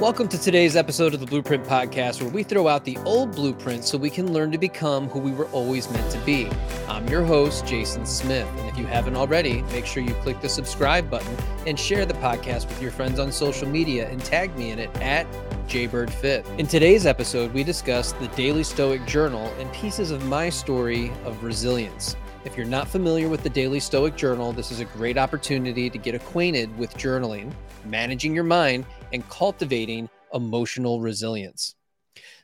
Welcome to today's episode of the Blueprint Podcast, where we throw out the old blueprint so we can learn to become who we were always meant to be. I'm your host, Jason Smith. And if you haven't already, make sure you click the subscribe button and share the podcast with your friends on social media and tag me in it at JBirdFit. In today's episode, we discuss the Daily Stoic Journal and pieces of my story of resilience. If you're not familiar with the Daily Stoic Journal, this is a great opportunity to get acquainted with journaling, managing your mind, and cultivating emotional resilience.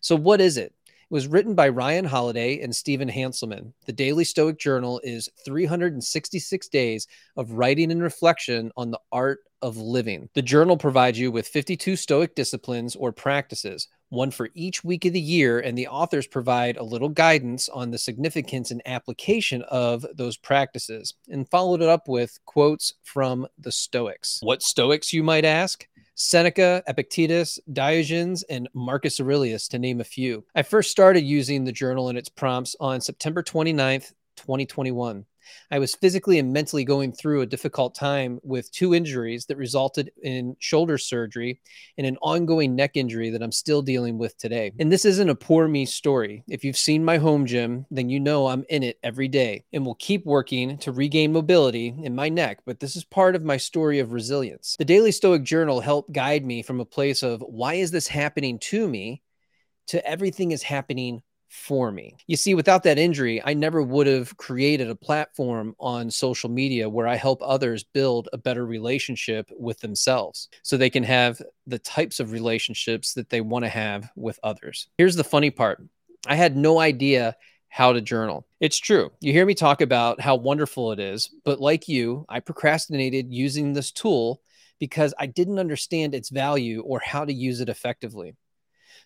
So, what is it? It was written by Ryan Holiday and Stephen Hanselman. The Daily Stoic Journal is 366 days of writing and reflection on the art of living. The journal provides you with 52 Stoic disciplines or practices, one for each week of the year, and the authors provide a little guidance on the significance and application of those practices, and followed it up with quotes from the Stoics. What Stoics, you might ask? Seneca, Epictetus, Diogenes, and Marcus Aurelius, to name a few. I first started using the journal and its prompts on September 29th, 2021. I was physically and mentally going through a difficult time with two injuries that resulted in shoulder surgery and an ongoing neck injury that I'm still dealing with today. And this isn't a poor me story. If you've seen my home gym, then you know I'm in it every day and will keep working to regain mobility in my neck. But this is part of my story of resilience. The Daily Stoic Journal helped guide me from a place of why is this happening to me to everything is happening for me. You see, without that injury, I never would have created a platform on social media where I help others build a better relationship with themselves so they can have the types of relationships that they want to have with others. Here's the funny part I had no idea how to journal. It's true. You hear me talk about how wonderful it is, but like you, I procrastinated using this tool because I didn't understand its value or how to use it effectively.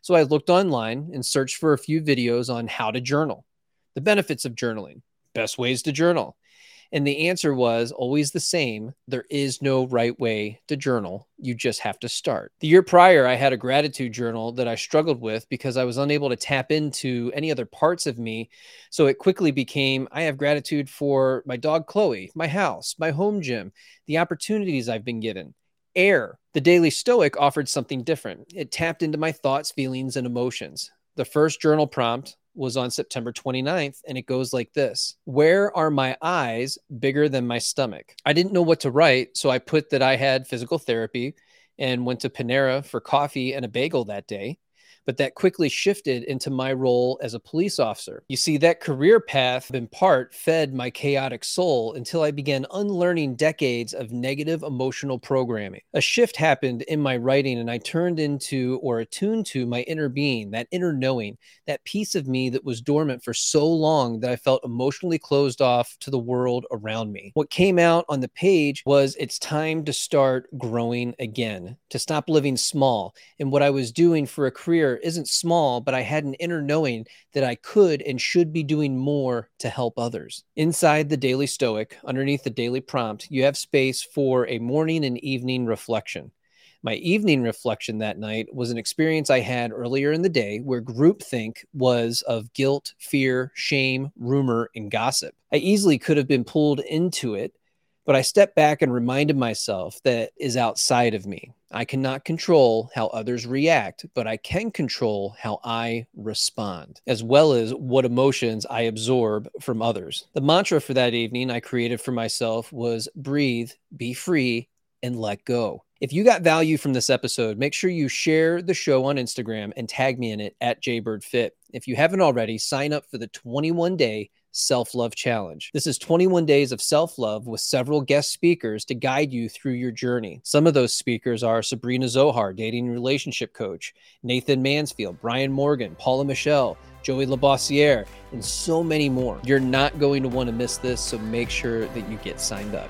So I looked online and searched for a few videos on how to journal, the benefits of journaling, best ways to journal. And the answer was always the same there is no right way to journal. You just have to start. The year prior, I had a gratitude journal that I struggled with because I was unable to tap into any other parts of me. So it quickly became I have gratitude for my dog, Chloe, my house, my home gym, the opportunities I've been given air. The Daily Stoic offered something different. It tapped into my thoughts, feelings, and emotions. The first journal prompt was on September 29th, and it goes like this Where are my eyes bigger than my stomach? I didn't know what to write, so I put that I had physical therapy and went to Panera for coffee and a bagel that day but that quickly shifted into my role as a police officer. You see, that career path in part fed my chaotic soul until I began unlearning decades of negative emotional programming. A shift happened in my writing, and I turned into or attuned to my inner being, that inner knowing, that piece of me that was dormant for so long that I felt emotionally closed off to the world around me. What came out on the page was it's time to start growing again, to stop living small. And what I was doing for a career isn't small, but I had an inner knowing that I could and should be doing more to help others. Inside the Daily Stoic, underneath the daily prompt, you have space for a morning and evening reflection. My evening reflection that night was an experience I had earlier in the day where groupthink was of guilt, fear, shame, rumor, and gossip. I easily could have been pulled into it but I stepped back and reminded myself that is outside of me. I cannot control how others react, but I can control how I respond, as well as what emotions I absorb from others. The mantra for that evening I created for myself was breathe, be free, and let go. If you got value from this episode, make sure you share the show on Instagram and tag me in it at JBirdFit. If you haven't already, sign up for the 21 day Self Love Challenge. This is 21 days of self love with several guest speakers to guide you through your journey. Some of those speakers are Sabrina Zohar, dating relationship coach, Nathan Mansfield, Brian Morgan, Paula Michelle, Joey Labossiere, and so many more. You're not going to want to miss this, so make sure that you get signed up.